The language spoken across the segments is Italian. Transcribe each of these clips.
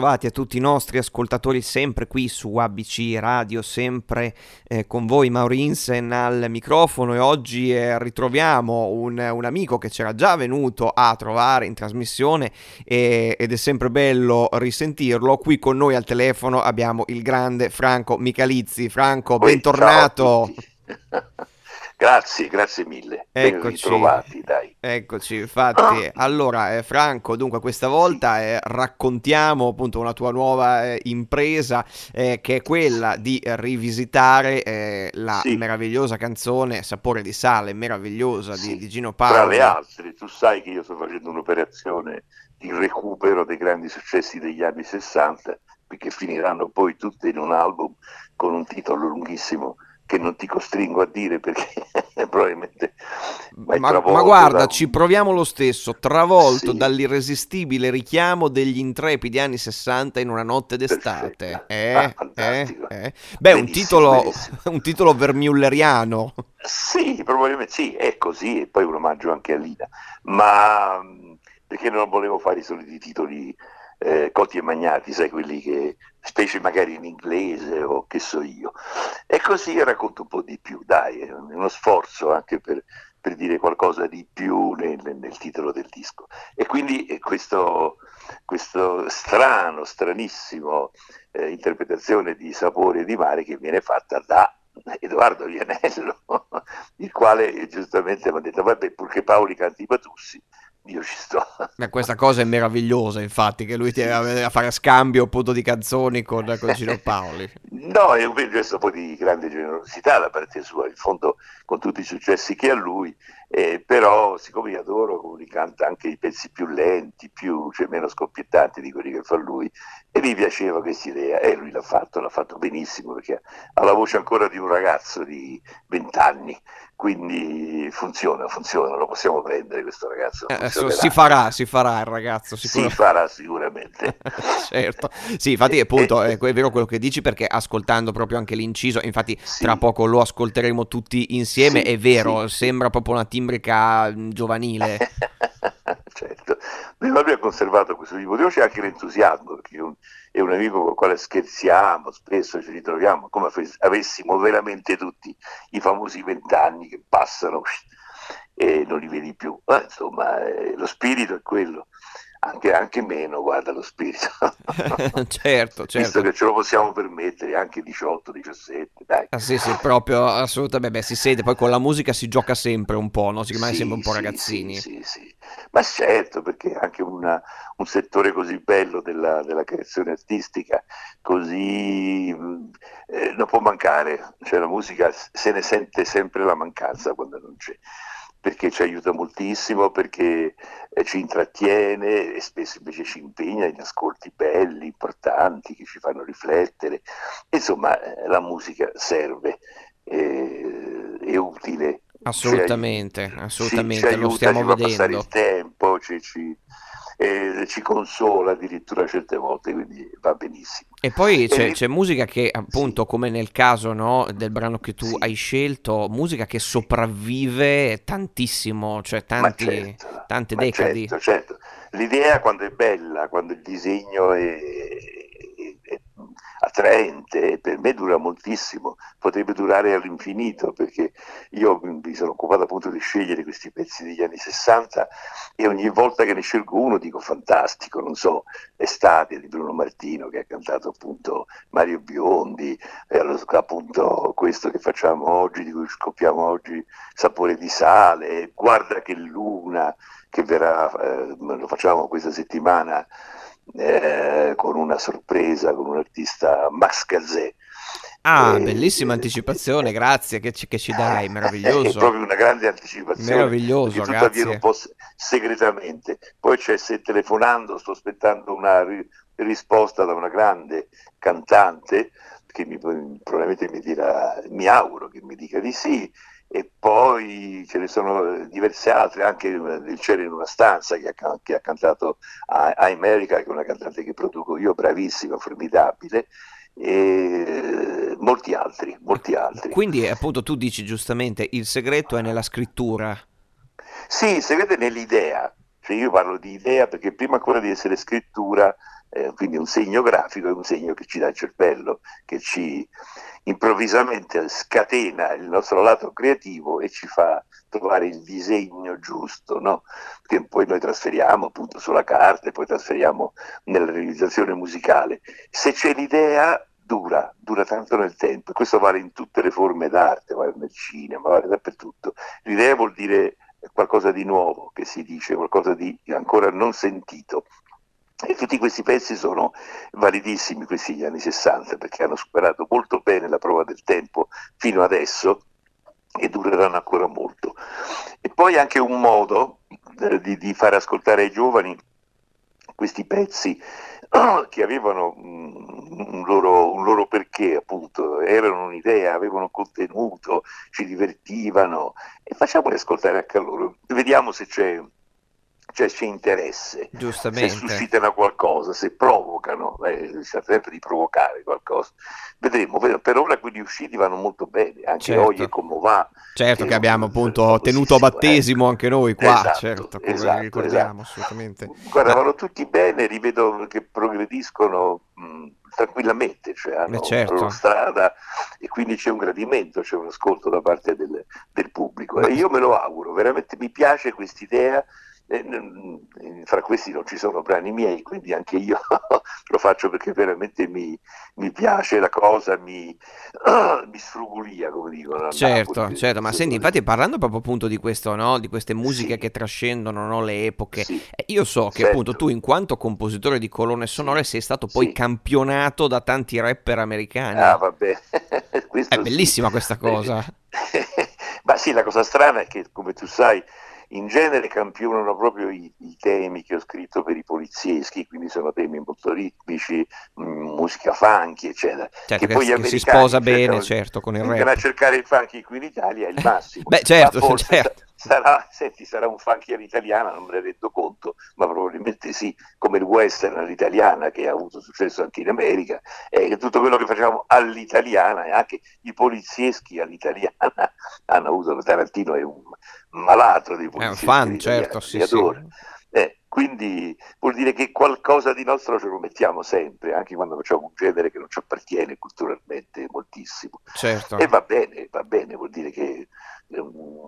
Bentrovati a tutti i nostri ascoltatori sempre qui su ABC Radio, sempre eh, con voi Maurinsen al microfono e oggi eh, ritroviamo un, un, amico che c'era già venuto a trovare in trasmissione e, ed è sempre bello risentirlo. Qui con noi al telefono abbiamo il grande Franco Michalizzi. Franco, bentornato. Grazie, grazie mille. Eccoci, ritrovati, dai. Eccoci, infatti. Allora, eh, Franco, dunque questa volta eh, raccontiamo appunto una tua nuova eh, impresa eh, che è quella di rivisitare eh, la sì. meravigliosa canzone Sapore di sale, meravigliosa sì. di, di, Gino Paolo. Tra le altre, tu sai che io sto facendo un'operazione di recupero dei grandi successi degli anni 60, che finiranno poi tutte in un album con un titolo lunghissimo che non ti costringo a dire perché probabilmente ma, ma guarda da... ci proviamo lo stesso travolto sì. dall'irresistibile richiamo degli intrepidi anni 60 in una notte d'estate eh, ah, eh, eh. beh un titolo, un titolo vermulleriano sì probabilmente sì è così e poi un omaggio anche a Lina ma perché non volevo fare i soliti titoli eh, cotti e magnati, sai, quelli che, specie magari in inglese o che so io. Così racconto un po' di più, dai, è uno sforzo anche per, per dire qualcosa di più nel, nel, titolo del disco. E quindi eh, questo, questo strano, stranissimo eh, interpretazione di sapore di mare che viene fatta da Edoardo Vianello, il quale giustamente mi ha detto, vabbè, purché Paoli canti i Batussi, io ci sto. Beh, questa cosa è meravigliosa, infatti, che lui ti a fare scambio appunto di canzoni con, con Gino Paoli. no, è un gesto poi di grande generosità da parte sua, in fondo con tutti i successi che ha lui, eh, però siccome io adoro come canta anche i pezzi più lenti, più, cioè meno scoppiettanti di quelli che fa lui, e mi piaceva questa idea, e lui l'ha fatto, l'ha fatto benissimo, perché ha la voce ancora di un ragazzo di vent'anni, quindi funziona, funziona, lo possiamo prendere questo ragazzo. Eh, si farà, si farà il ragazzo. Sicuramente. Si farà sicuramente. certo, sì, infatti appunto è vero quello che dici perché ascoltando proprio anche l'inciso, infatti sì. tra poco lo ascolteremo tutti insieme, sì, è vero, sì. sembra proprio una timbrica mm, giovanile. ma lui ha conservato questo tipo di voce anche l'entusiasmo, perché è un, amico con il quale scherziamo, spesso ci ritroviamo, come se avessimo veramente tutti i famosi vent'anni che passano e non li vedi più. Ma, insomma, eh, lo spirito è quello anche, anche meno, guarda lo spirito. certo, certo. Visto che ce lo possiamo permettere, anche 18, 17, dai. Ah, sì, sì, proprio, assolutamente, beh, si sente, poi con la musica si gioca sempre un po', no? Si rimane sì, sempre un po' ragazzini. Sì, sì, sì, ma certo, perché anche una, un settore così bello della, della creazione artistica, così eh, non può mancare, cioè la musica se ne sente sempre la mancanza quando non c'è perché ci aiuta moltissimo, perché eh, ci intrattiene e spesso invece ci impegna in ascolti belli, importanti, che ci fanno riflettere. Insomma, eh, la musica serve, eh, è utile. Assolutamente, ci, assolutamente, ci, ci aiuta, lo stiamo ci vedendo. passare il tempo, ci, ci eh, ci consola addirittura certe volte, quindi va benissimo. E poi c'è, e... c'è musica che appunto, sì. come nel caso no, del brano che tu sì. hai scelto, musica che sopravvive tantissimo, cioè tanti, certo, tante decadi. Certo, certo. L'idea quando è bella, quando il disegno è attraente, per me dura moltissimo, potrebbe durare all'infinito perché io mi sono occupato appunto di scegliere questi pezzi degli anni 60 e ogni volta che ne scelgo uno dico fantastico, non so, Estate di Bruno Martino che ha cantato appunto Mario Biondi, e appunto questo che facciamo oggi, di cui scoppiamo oggi, Sapore di sale, Guarda che luna che verrà, eh, lo facciamo questa settimana eh, con una sorpresa, con un artista Max Gazzè. Ah, e, bellissima anticipazione, grazie che ci, che ci dai, meraviglioso. È proprio una grande anticipazione. Meraviglioso, tutto avviene un po' segretamente. Poi c'è se telefonando, sto aspettando una ri- risposta da una grande cantante che mi, probabilmente mi dirà, mi auguro che mi dica di sì, e poi ce ne sono diverse altre, anche il cielo in una stanza che ha, che ha cantato a, a America, che è una cantante che produco io, bravissima, formidabile, e molti altri, molti altri. Quindi appunto tu dici giustamente il segreto è nella scrittura. Sì, il segreto è nell'idea, cioè io parlo di idea perché prima ancora di essere scrittura, eh, quindi un segno grafico è un segno che ci dà il cervello, che ci improvvisamente scatena il nostro lato creativo e ci fa trovare il disegno giusto, no? che poi noi trasferiamo appunto sulla carta e poi trasferiamo nella realizzazione musicale. Se c'è l'idea, dura, dura tanto nel tempo. Questo vale in tutte le forme d'arte, vale nel cinema, vale dappertutto. L'idea vuol dire qualcosa di nuovo che si dice, qualcosa di ancora non sentito. E tutti questi pezzi sono validissimi, questi gli anni 60, perché hanno superato molto bene la prova del tempo fino adesso e dureranno ancora molto. E poi anche un modo eh, di, di far ascoltare ai giovani questi pezzi che avevano un loro, un loro, perché, appunto, erano un'idea, avevano contenuto, ci divertivano e facciamoli ascoltare anche a loro. Vediamo se c'è cioè c'è interesse, se suscitano qualcosa, se provocano, eh, si tratta sempre di provocare qualcosa. Vedremo, per ora quelli usciti vanno molto bene, anche certo. Oye come va. Certo che, che abbiamo appunto tenuto a battesimo eh. anche noi qua, esatto, certo, esatto, ricordiamo esatto. assolutamente. Guarda, vanno tutti bene, rivedo che progrediscono mh, tranquillamente, cioè hanno certo. la loro strada e quindi c'è un gradimento, c'è un ascolto da parte del, del pubblico. Ma... E io me lo auguro, veramente mi piace quest'idea fra questi non ci sono brani miei, quindi anche io lo faccio perché veramente mi, mi piace la cosa, mi, mi sfrugulia, come dicono. Certo, Napoli, certo, ma senti, infatti parlando proprio appunto di questo, no? di queste musiche sì. che trascendono no? le epoche, sì. Eh, io so che certo. appunto tu in quanto compositore di colonne sonore sei stato poi sì. campionato da tanti rapper americani. Ah, vabbè. è bellissima questa cosa. ma sì, la cosa strana è che, come tu sai, in genere campionano proprio i, i, temi che ho scritto per i polizieschi, quindi sono temi molto ritmici, mh, mm, musica funky, eccetera. Certo, che, poi che si sposa bene, certo, con il rap. a cercare il funky qui in Italia è il massimo. Beh, certo, certo. Sarà, senti, sarà un funkier italiano, non me ne rendo conto, ma probabilmente sì, come il western all'italiana che ha avuto successo anche in America, e tutto quello che facciamo all'italiana e anche i polizieschi all'italiana hanno avuto, Tarantino è un malato di polizieschi. È un fan, certo, sì, sì. Eh, quindi vuol dire che qualcosa di nostro ce lo mettiamo sempre, anche quando facciamo un genere che non ci appartiene culturalmente moltissimo. Certo. E va bene, va bene, vuol dire che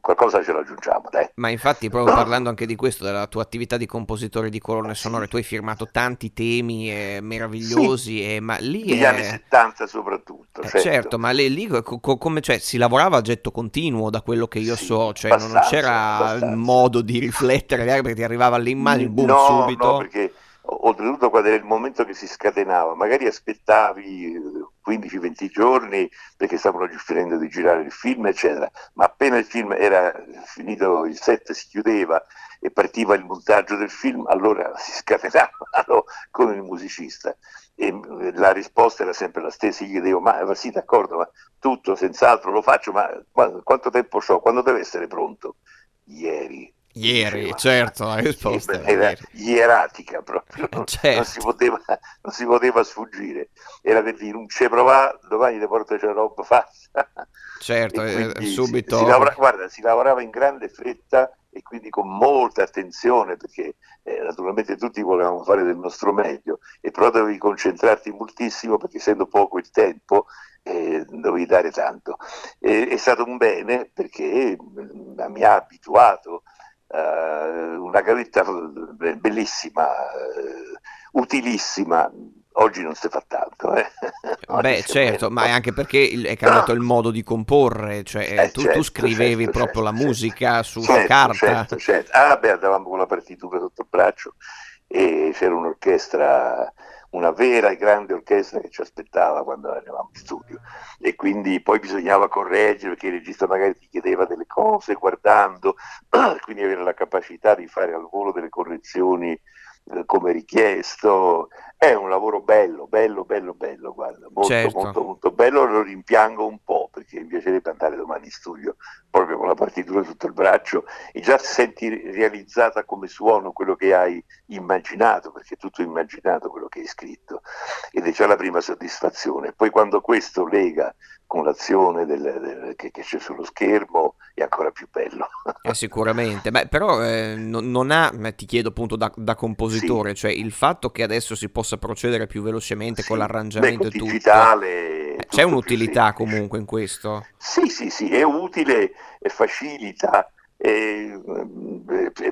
qualcosa ce lo aggiungiamo. Dai. Ma infatti, proprio parlando anche di questo, della tua attività di compositore di colonne sonore, tu hai firmato tanti temi eh, meravigliosi, sì. e, ma lì... Negli è... anni 70 soprattutto. Eh, certo. certo. ma lì, lì co- come, cioè, si lavorava a getto continuo, da quello che io sì, so, cioè non c'era abbastanza. modo di riflettere, perché ti arrivava all'immagine, boom, no, subito. No, perché oltretutto quando era il momento che si scatenava, magari aspettavi 15-20 eh, giorni perché stavano finendo di girare il film, eccetera, ma appena il film era finito, il set si chiudeva e partiva il montaggio del film, allora si scatenavano con il musicista. E eh, la risposta era sempre la stessa, gli chiedevo, ma sì d'accordo, ma tutto senz'altro? Lo faccio, ma quanto tempo ho? Quando deve essere pronto? Ieri Ieri, diceva. certo, la risposta sì, era ieratica proprio, non, certo. non, si poteva, non, si poteva, sfuggire. Era per dire, non ci provare, domani ti porto c'è roba fatta. Certo, eh, subito... Si, si lavora, guarda, si lavorava in grande fretta e quindi con molta attenzione perché eh, naturalmente tutti volevamo fare del nostro meglio e però dovevi concentrarti moltissimo perché essendo poco il tempo eh, dovevi dare tanto. E, è stato un bene perché mm, mi ha abituato uh, una gavetta bellissima, uh, utilissima. Oggi non si fa tanto. Eh? Beh, certo, ma è anche perché è cambiato il modo di comporre, cioè eh, tu, certo, tu, scrivevi certo, proprio certo, la musica su certo, carta. Certo, certo. Ah, beh, andavamo con la partitura sotto il braccio e c'era un'orchestra una vera e grande orchestra che ci aspettava quando eravamo in studio e quindi poi bisognava correggere perché il regista magari ti chiedeva delle cose guardando, quindi avere la capacità di fare al volo delle correzioni eh, come richiesto. È un lavoro bello, bello, bello, bello, guarda, molto, certo. molto, molto bello. Lo rimpiango un po' perché mi piacerebbe andare domani in studio proprio con la partitura sotto il braccio e già senti realizzata come suono quello che hai immaginato, perché è tutto immaginato quello che hai scritto ed è già la prima soddisfazione. Poi quando questo lega con l'azione del, del, che, che, c'è sullo schermo è ancora più bello. Eh, sicuramente, Beh, però eh, non, non, ha, ti chiedo appunto da, da compositore, sì. cioè il fatto che adesso si possa procedere più velocemente sì. con l'arrangiamento Beh, e tutto. digitale. C'è un'utilità comunque in questo? Sì, sì, sì, è utile e facilita, eh,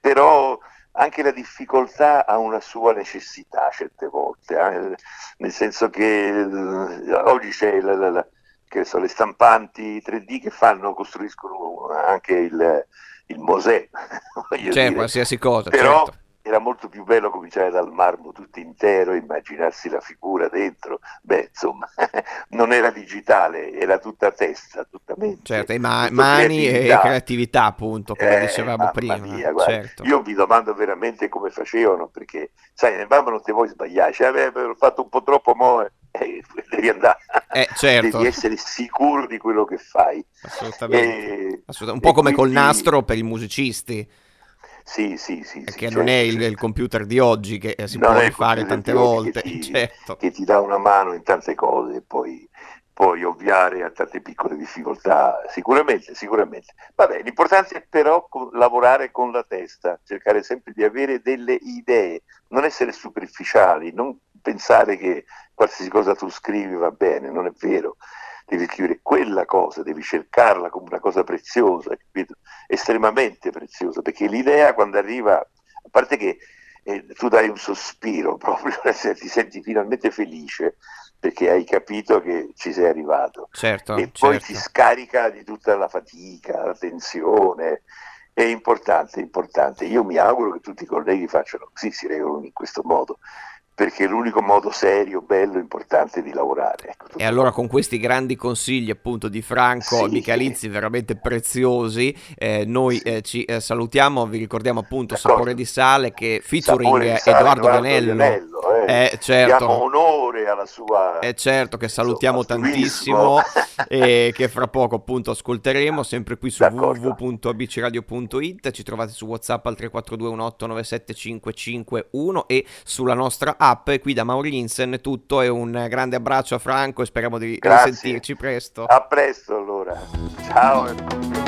però anche la difficoltà ha una sua necessità certe volte, eh? nel senso che eh, oggi c'è la, la, la, so, le stampanti 3D che fanno, costruiscono anche il, il Mosè. C'è qualsiasi cosa, però, certo era molto più bello cominciare dal marmo tutto intero, immaginarsi la figura dentro. Beh, insomma, non era digitale, era tutta testa, tutta mente. Certo, e ma- mani creatività. e creatività, appunto, come eh, dicevamo prima. Mia, certo. Io mi domando veramente come facevano, perché, sai, nel marmo non ti vuoi sbagliare, cioè, avrebbero fatto un po' troppo mo', eh, devi andare, eh, certo. devi essere sicuro di quello che fai. Assolutamente. Assolutamente. Un po' come quindi... col nastro per i musicisti. Sì, sì, sì. Che sì, non certo, è il, il, computer di oggi che si non può rifare tante volte. Che ti, certo. che ti, dà una mano in tante cose e poi puoi ovviare a tante piccole difficoltà. Sicuramente, sicuramente. Vabbè, l'importante è però lavorare con la testa, cercare sempre di avere delle idee, non essere superficiali, non pensare che qualsiasi cosa tu scrivi va bene, non è vero devi scrivere quella cosa, devi cercarla come una cosa preziosa, capito? estremamente preziosa, perché l'idea quando arriva, a parte che eh, tu dai un sospiro proprio, ti senti finalmente felice perché hai capito che ci sei arrivato certo, e poi certo. ti scarica di tutta la fatica, la tensione. È importante, è importante. Io mi auguro che tutti i colleghi facciano così, si regolano in questo modo perché è l'unico modo serio, bello, importante di lavorare. Ecco, e allora con questi grandi consigli appunto di Franco sì, Michalizzi veramente preziosi, eh, noi eh, ci eh, salutiamo, vi ricordiamo appunto D'accordo. Sapore di Sale che featuring sale, Edoardo, Edoardo Ganello. Ganello eh, eh, certo. Diamo onore alla sua... Eh certo che salutiamo tantissimo e che fra poco appunto ascolteremo sempre qui su www.abcradio.it, ci trovate su Whatsapp al 342 e sulla nostra app qui da Maurinsen è tutto e un grande abbraccio a Franco e speriamo di Grazie. risentirci presto. A presto allora. Ciao.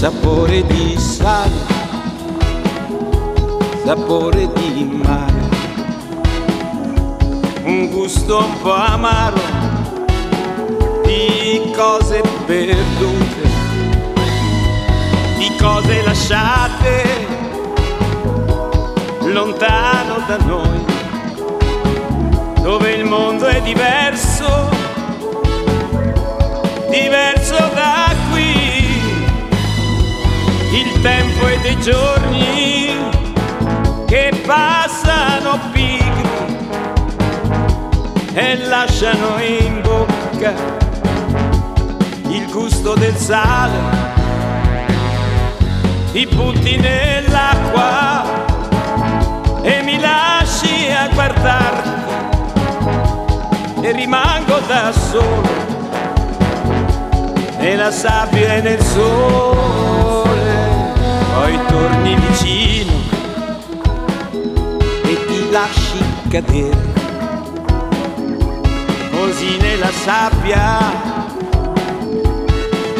sapore di sale, sapore di mare, un gusto un po' amaro di cose perdute, di cose lasciate lontano da noi, dove il mondo è diverso, diverso da qui, il tempo è dei giorni che passano pigri e lasciano in bocca il gusto del sale, ti butti nell'acqua e mi lasci a guardarti e rimango da solo nella sabbia e nel sole, poi torni vicino e ti lasci cadere. Così nella sabbia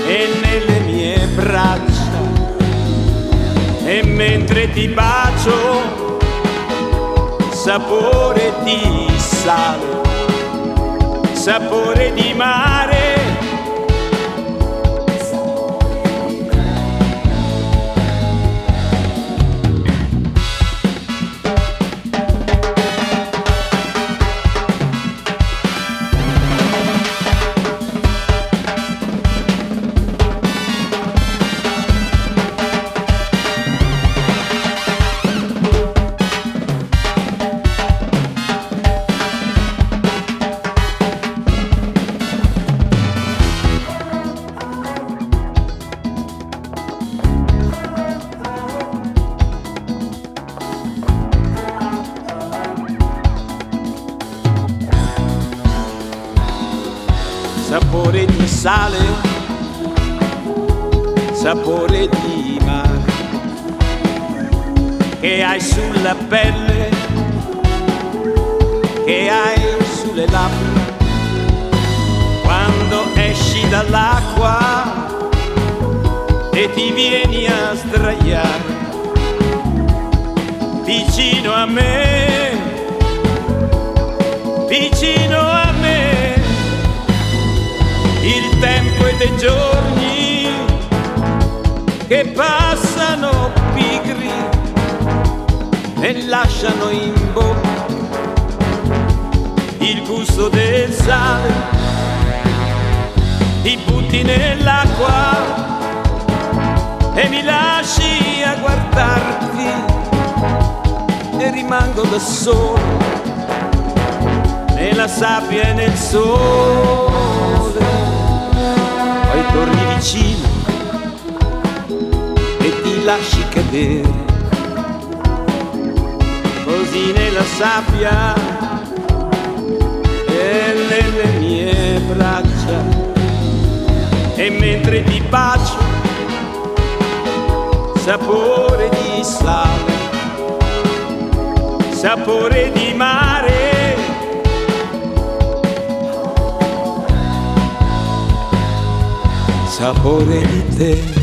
e nelle mie braccia. E mentre ti bacio sapore di sale sapore di mare mare, che hai sulla pelle, che hai sulle labbra, quando esci dall'acqua e ti vieni a sdraiare vicino a me, vicino che passano pigri e lasciano in bocca il gusto del sale, ti butti nell'acqua e mi lasci a guardarti e rimango da solo nella sabbia e nel sole. Poi torni vicino lasci cadere così nella sabbia e nelle mie braccia e mentre ti bacio sapore di sale sapore di mare. Sapore di te.